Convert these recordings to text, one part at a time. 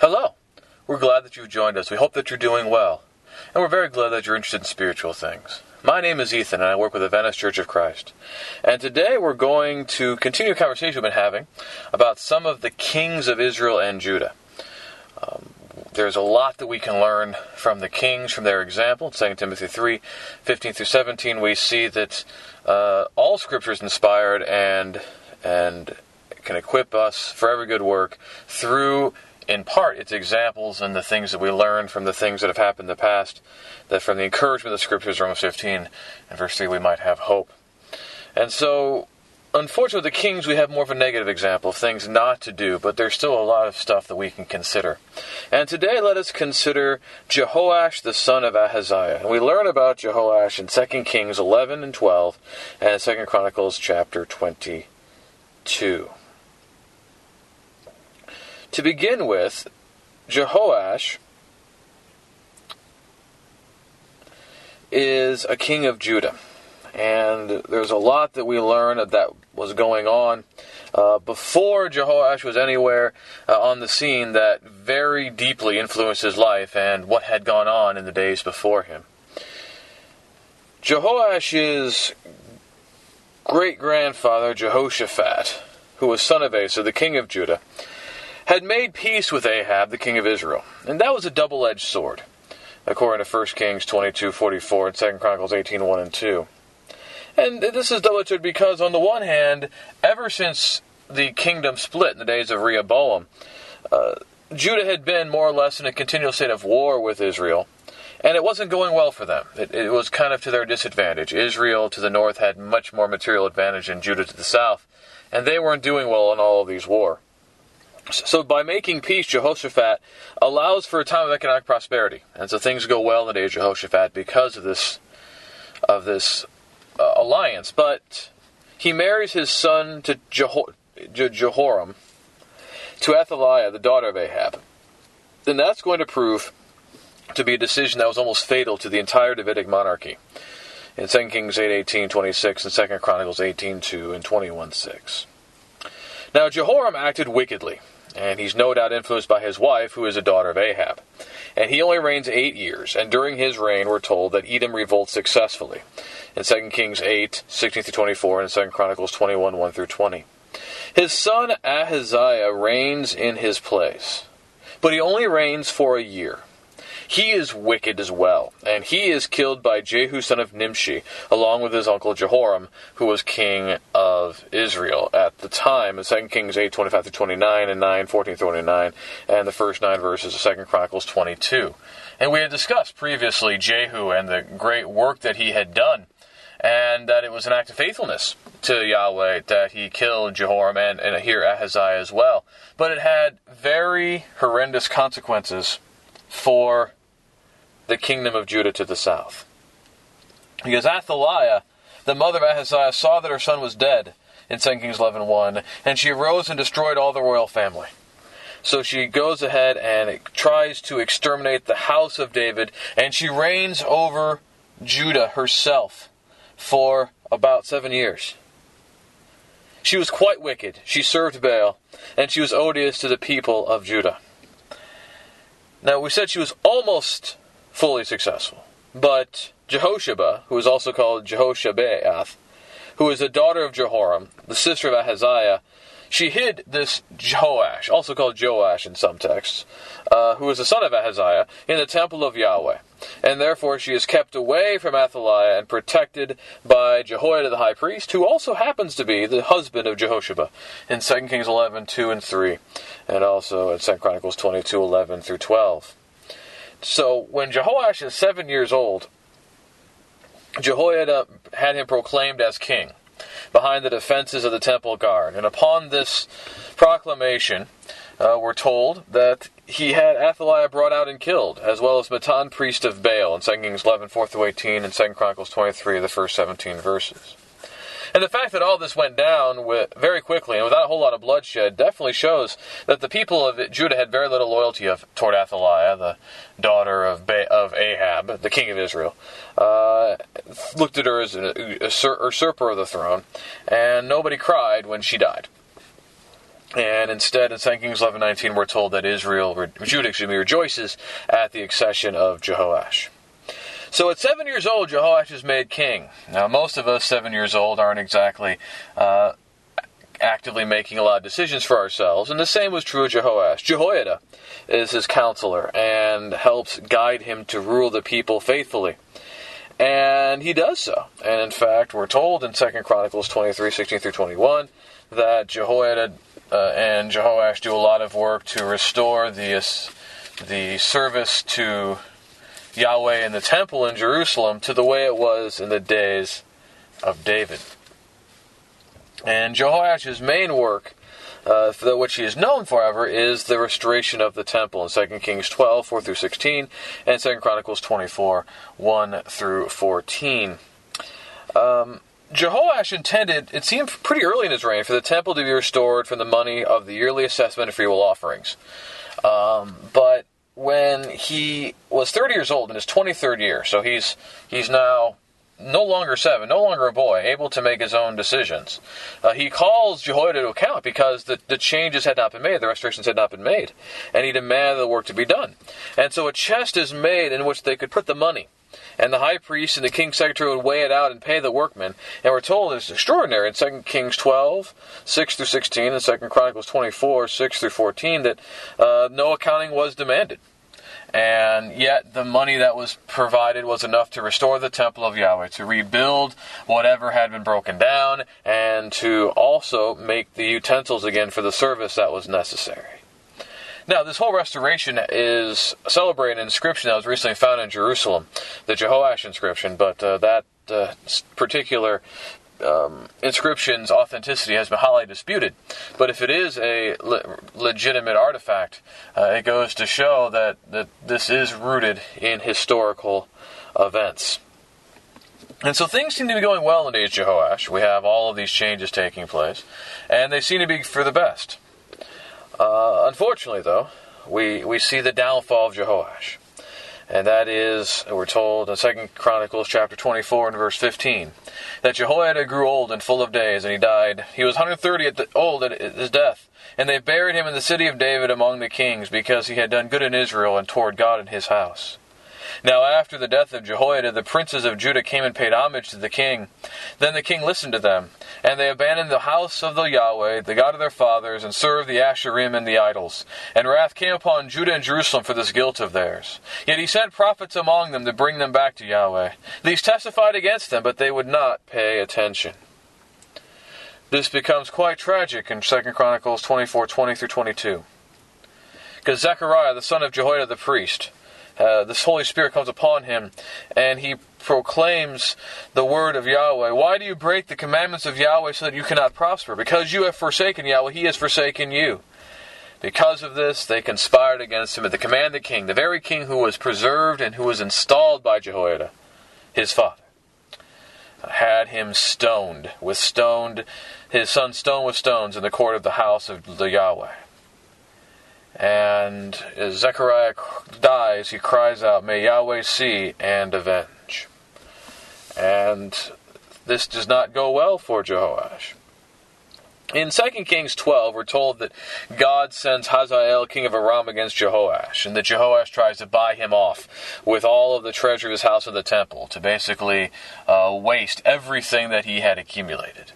Hello. We're glad that you've joined us. We hope that you're doing well. And we're very glad that you're interested in spiritual things. My name is Ethan, and I work with the Venice Church of Christ. And today we're going to continue a conversation we've been having about some of the kings of Israel and Judah. Um, there's a lot that we can learn from the kings, from their example. In 2 Timothy 3 15 through 17, we see that uh, all Scripture is inspired and, and can equip us for every good work through in part, it's examples and the things that we learn from the things that have happened in the past, that from the encouragement of the Scriptures, Romans 15 and verse 3, we might have hope. And so, unfortunately, the kings, we have more of a negative example of things not to do, but there's still a lot of stuff that we can consider. And today, let us consider Jehoash, the son of Ahaziah. And we learn about Jehoash in 2 Kings 11 and 12 and 2 Chronicles chapter 22. To begin with, Jehoash is a king of Judah. And there's a lot that we learn that was going on uh, before Jehoash was anywhere uh, on the scene that very deeply influenced his life and what had gone on in the days before him. Jehoash's great grandfather, Jehoshaphat, who was son of Asa, the king of Judah, had made peace with Ahab, the king of Israel. And that was a double edged sword, according to 1 Kings 22 44 and 2 Chronicles 18 1 and 2. And this is double edged because, on the one hand, ever since the kingdom split in the days of Rehoboam, uh, Judah had been more or less in a continual state of war with Israel, and it wasn't going well for them. It, it, was kind of to their disadvantage. Israel to the north had much more material advantage than Judah to the south, and they weren't doing well in all of these war. So by making peace, Jehoshaphat allows for a time of economic prosperity, and so things go well in the day of Jehoshaphat because of this of this uh, alliance. But he marries his son to Jeho- Jehoram to Athaliah, the daughter of Ahab. Then that's going to prove to be a decision that was almost fatal to the entire Davidic monarchy. In 2 Kings 8, 18, 26, and 2 Chronicles 18, 2, and 21, 6. Now, Jehoram acted wickedly and he's no doubt influenced by his wife, who is a daughter of Ahab. And he only reigns eight years, and during his reign we're told that Edom revolts successfully. In 2 Kings 8, 16 through 24, and 2 Chronicles 21, 1 through 20. His son Ahaziah reigns in his place, but he only reigns for a year. He is wicked as well, and he is killed by Jehu son of Nimshi, along with his uncle Jehoram, who was king of Israel at the time. In 2 Kings 8, 25 through 29, and 9, 14 through 29, and the first nine verses of 2 Chronicles 22. And we had discussed previously Jehu and the great work that he had done and that it was an act of faithfulness to Yahweh that he killed Jehoram and, and here Ahaziah as well. But it had very horrendous consequences for the kingdom of Judah to the south. Because Athaliah, the mother of Ahaziah, saw that her son was dead in 2 Kings 11.1, and she arose and destroyed all the royal family. So she goes ahead and tries to exterminate the house of David, and she reigns over Judah herself for about seven years. She was quite wicked. She served Baal, and she was odious to the people of Judah. Now, we said she was almost fully successful. But Jehosheba, who is also called Jehoshabeath, who is a daughter of Jehoram, the sister of Ahaziah, she hid this Joash, also called Joash in some texts, uh, who the son of Ahaziah, in the temple of Yahweh. And therefore she is kept away from Athaliah and protected by Jehoiada the high priest, who also happens to be the husband of Jehosheba, in 2 Kings 11, 2 and 3, and also in 2 Chronicles 22, 11 through 12. So when Jehoash is seven years old, Jehoiada had him proclaimed as king behind the defenses of the temple guard. And upon this proclamation, uh, we're told that he had Athaliah brought out and killed, as well as Mattan, priest of Baal, in 2 Kings 11, 4 through 18, and 2 Chronicles 23, the first 17 verses. And the fact that all this went down with, very quickly and without a whole lot of bloodshed definitely shows that the people of Judah had very little loyalty of, toward Athaliah, the daughter of, ba- of Ahab, the king of Israel. Uh, looked at her as a usurper of the throne, and nobody cried when she died. And instead, in 2 Kings 11:19, we're told that Israel, Judah, excuse me, rejoices at the accession of Jehoash. So at seven years old, Jehoash is made king. Now, most of us, seven years old, aren't exactly uh, actively making a lot of decisions for ourselves, and the same was true of Jehoash. Jehoiada is his counselor and helps guide him to rule the people faithfully. And he does so. And in fact, we're told in 2 Chronicles 23 16 through 21 that Jehoiada uh, and Jehoash do a lot of work to restore the, the service to Yahweh in the temple in Jerusalem to the way it was in the days of David. And Jehoash's main work, uh, which he is known for, however, is the restoration of the temple in 2 Kings 12, 4 through 16, and 2 Chronicles 24, 1 through 14. Um, Jehoash intended, it seemed pretty early in his reign, for the temple to be restored from the money of the yearly assessment of freewill offerings. Um, but when he was 30 years old in his 23rd year, so he's he's now no longer seven, no longer a boy, able to make his own decisions. Uh, he calls Jehoiada to account because the, the changes had not been made, the restorations had not been made, and he demanded the work to be done. And so a chest is made in which they could put the money. And the high priest and the king's secretary would weigh it out and pay the workmen. And we're told it's extraordinary in 2 Kings 12, 6 through 16, and 2 Chronicles 24, 6 through 14, that uh, no accounting was demanded and yet the money that was provided was enough to restore the temple of Yahweh, to rebuild whatever had been broken down, and to also make the utensils again for the service that was necessary. Now, this whole restoration is celebrating an inscription that was recently found in Jerusalem, the Jehoash inscription, but uh, that uh, particular um, inscription's authenticity has been highly disputed. But if it is a le- legitimate artifact, uh, it goes to show that, that this is rooted in historical events. And so things seem to be going well in the age Jehoash. We have all of these changes taking place, and they seem to be for the best. Uh, unfortunately, though, we, we see the downfall of Jehoash and that is, we're told in Second Chronicles chapter 24 and verse 15, that Jehoiada grew old and full of days, and he died. He was 130 at the, old at his death, and they buried him in the city of David among the kings, because he had done good in Israel and toward God in his house. Now, after the death of Jehoiada, the princes of Judah came and paid homage to the king. Then the king listened to them, and they abandoned the house of the Yahweh, the God of their fathers, and served the Asherim and the idols. And wrath came upon Judah and Jerusalem for this guilt of theirs. Yet he sent prophets among them to bring them back to Yahweh. These testified against them, but they would not pay attention. This becomes quite tragic in 2 Chronicles 24 20 through 22. Because Zechariah, the son of Jehoiada the priest, uh, this Holy Spirit comes upon him, and he proclaims the word of Yahweh. Why do you break the commandments of Yahweh so that you cannot prosper? Because you have forsaken Yahweh, he has forsaken you. Because of this, they conspired against him at the command of the king, the very king who was preserved and who was installed by Jehoiada, his father. Had him stoned, with stoned, his son stoned with stones in the court of the house of the Yahweh. And as Zechariah dies, he cries out, May Yahweh see and avenge. And this does not go well for Jehoash. In 2 Kings 12, we're told that God sends Hazael, king of Aram, against Jehoash, and that Jehoash tries to buy him off with all of the treasure of his house of the temple to basically uh, waste everything that he had accumulated.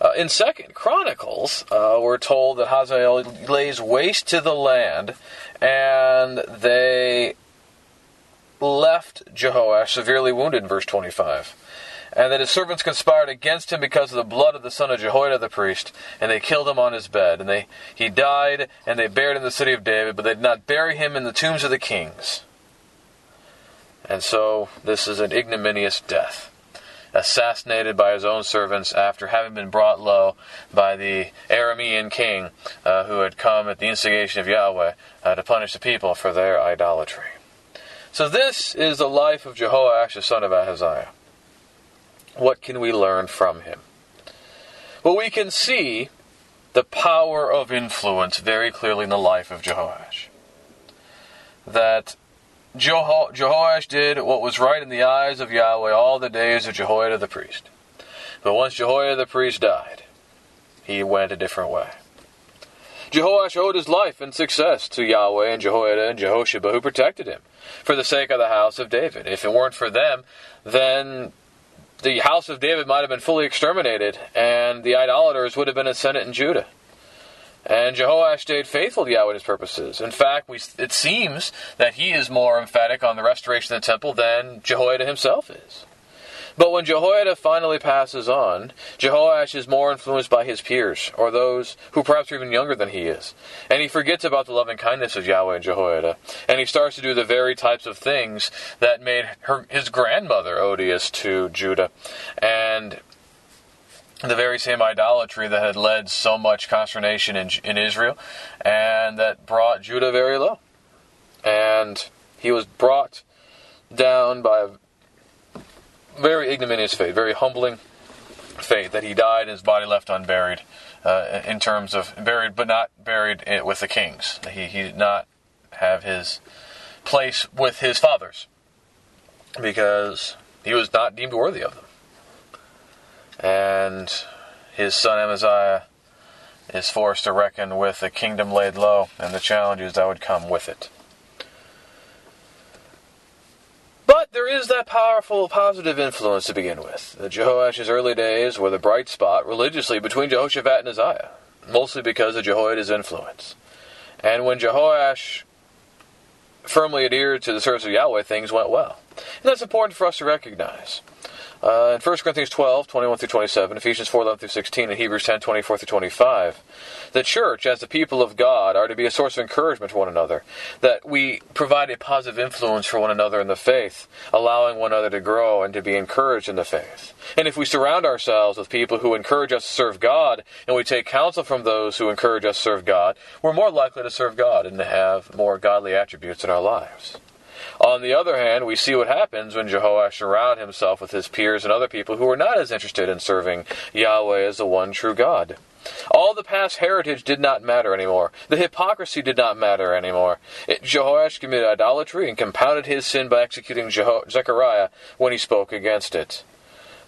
Uh, in Second Chronicles, uh, we're told that Hazael lays waste to the land, and they left Jehoash severely wounded in verse 25. And that his servants conspired against him because of the blood of the son of Jehoiada the priest, and they killed him on his bed. And they, he died, and they buried him in the city of David, but they did not bury him in the tombs of the kings. And so this is an ignominious death assassinated by his own servants after having been brought low by the Aramean king uh, who had come at the instigation of Yahweh uh, to punish the people for their idolatry. So, this is the life of Jehoash, the son of Ahaziah. What can we learn from him? Well, we can see the power of influence very clearly in the life of Jehoash. That Jeho- Jehoash did what was right in the eyes of Yahweh all the days of Jehoiada the priest. But once Jehoiada the priest died, he went a different way. Jehoash owed his life and success to Yahweh and Jehoiada and Jehosheba who protected him for the sake of the house of David. If it weren't for them, then the house of David might have been fully exterminated and the idolaters would have been ascendant in Judah. And Jehoash stayed faithful to Yahweh his purposes. In fact, we, it seems that he is more emphatic on the restoration of the temple than Jehoiada himself is. But when Jehoiada finally passes on, Jehoash is more influenced by his peers, or those who perhaps are even younger than he is. And he forgets about the loving kindness of Yahweh and Jehoiada. And he starts to do the very types of things that made her, his grandmother odious to Judah. And the very same idolatry that had led so much consternation in, in Israel and that brought Judah very low. And he was brought down by a very ignominious fate, very humbling fate that he died and his body left unburied. Uh, in terms of buried, but not buried with the kings. He, he did not have his place with his fathers because he was not deemed worthy of them. And his son Amaziah is forced to reckon with a kingdom laid low and the challenges that would come with it. But there is that powerful positive influence to begin with. The Jehoash's early days were the bright spot religiously between Jehoshaphat and Uzziah, mostly because of Jehoiada's influence. And when Jehoash firmly adhered to the service of Yahweh, things went well. And that's important for us to recognize. Uh, in 1 Corinthians 12, 21 through 27, Ephesians 4, 11 through 16, and Hebrews 10, 24 through 25, the church, as the people of God, are to be a source of encouragement to one another, that we provide a positive influence for one another in the faith, allowing one another to grow and to be encouraged in the faith. And if we surround ourselves with people who encourage us to serve God, and we take counsel from those who encourage us to serve God, we're more likely to serve God and to have more godly attributes in our lives. On the other hand, we see what happens when Jehoash surrounded himself with his peers and other people who were not as interested in serving Yahweh as the one true God. All the past heritage did not matter anymore. The hypocrisy did not matter anymore. It, Jehoash committed idolatry and compounded his sin by executing Jeho- Zechariah when he spoke against it.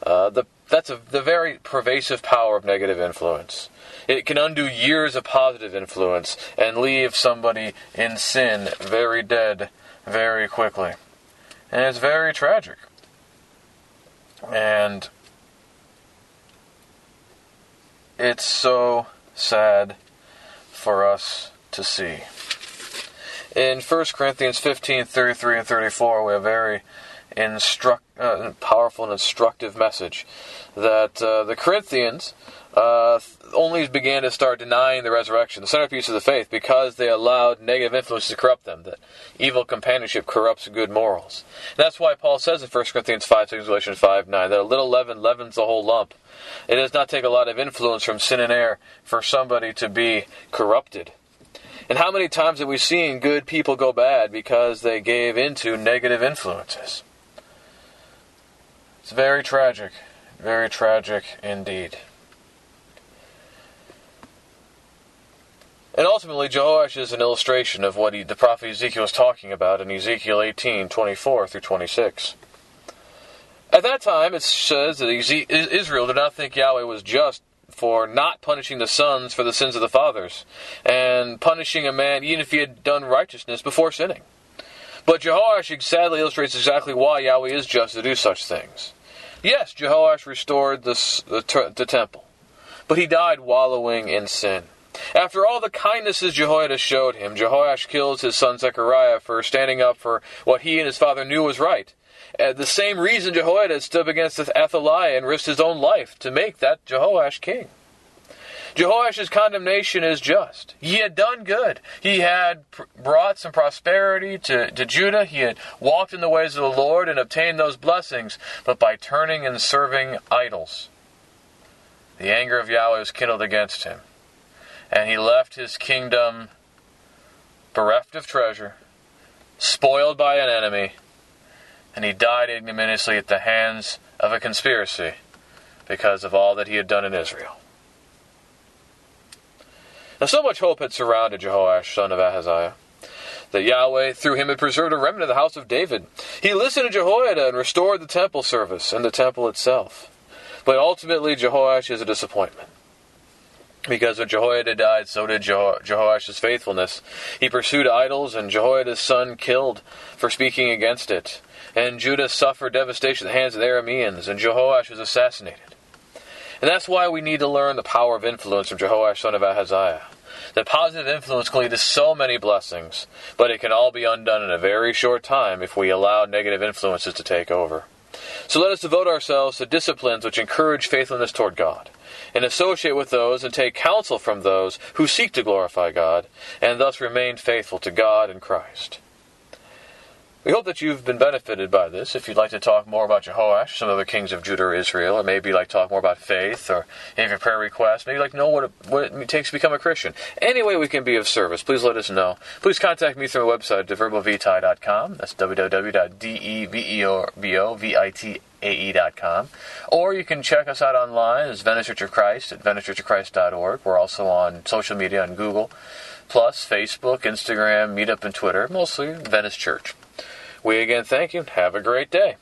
Uh, the, that's a, the very pervasive power of negative influence. It can undo years of positive influence and leave somebody in sin very dead very quickly. And it's very tragic. And it's so sad for us to see. In 1 Corinthians 15 33 and 34, we have a very instruct, uh, powerful and instructive message that uh, the Corinthians uh, only began to start denying the resurrection, the centerpiece of the faith, because they allowed negative influences to corrupt them, that evil companionship corrupts good morals. And that's why Paul says in 1 Corinthians 5, 6, Galatians 5, 9, that a little leaven leavens the whole lump. It does not take a lot of influence from sin and error for somebody to be corrupted. And how many times have we seen good people go bad because they gave into negative influences? It's very tragic. Very tragic indeed. And ultimately, Jehoash is an illustration of what he, the prophet Ezekiel was talking about in Ezekiel 18 24 through 26. At that time, it says that Israel did not think Yahweh was just for not punishing the sons for the sins of the fathers, and punishing a man even if he had done righteousness before sinning. But Jehoash sadly illustrates exactly why Yahweh is just to do such things. Yes, Jehoash restored the, the, the temple, but he died wallowing in sin. After all the kindnesses Jehoiada showed him, Jehoash kills his son Zechariah for standing up for what he and his father knew was right. Uh, the same reason Jehoiada stood against Athaliah and risked his own life to make that Jehoash king. Jehoash's condemnation is just. He had done good. He had pr- brought some prosperity to, to Judah. He had walked in the ways of the Lord and obtained those blessings. But by turning and serving idols, the anger of Yahweh was kindled against him and he left his kingdom bereft of treasure, spoiled by an enemy, and he died ignominiously at the hands of a conspiracy because of all that he had done in Israel. Now, so much hope had surrounded Jehoash, son of Ahaziah, that Yahweh, through him, had preserved a remnant of the house of David. He listened to Jehoiada and restored the temple service and the temple itself. But ultimately, Jehoash is a disappointment. Because when Jehoiada died, so did Jeho- Jehoash's faithfulness. He pursued idols, and Jehoiada's son killed for speaking against it. And Judah suffered devastation at the hands of the Arameans, and Jehoash was assassinated. And that's why we need to learn the power of influence from Jehoash, son of Ahaziah. The positive influence can lead to so many blessings, but it can all be undone in a very short time if we allow negative influences to take over. So let us devote ourselves to disciplines which encourage faithfulness toward God, and associate with those and take counsel from those who seek to glorify God, and thus remain faithful to God and Christ. We hope that you've been benefited by this. If you'd like to talk more about Jehoash, some other kings of Judah or Israel, or maybe like talk more about faith, or if your prayer requests, maybe like know what it, what it takes to become a Christian. Any way we can be of service, please let us know. Please contact me through my website, deverbovitae.com. That's www.deverbovitae.com. Or you can check us out online as Venice Church of Christ at venice.churchofchrist.org. We're also on social media on Google, plus Facebook, Instagram, Meetup, and Twitter, mostly Venice Church. We again thank you. Have a great day.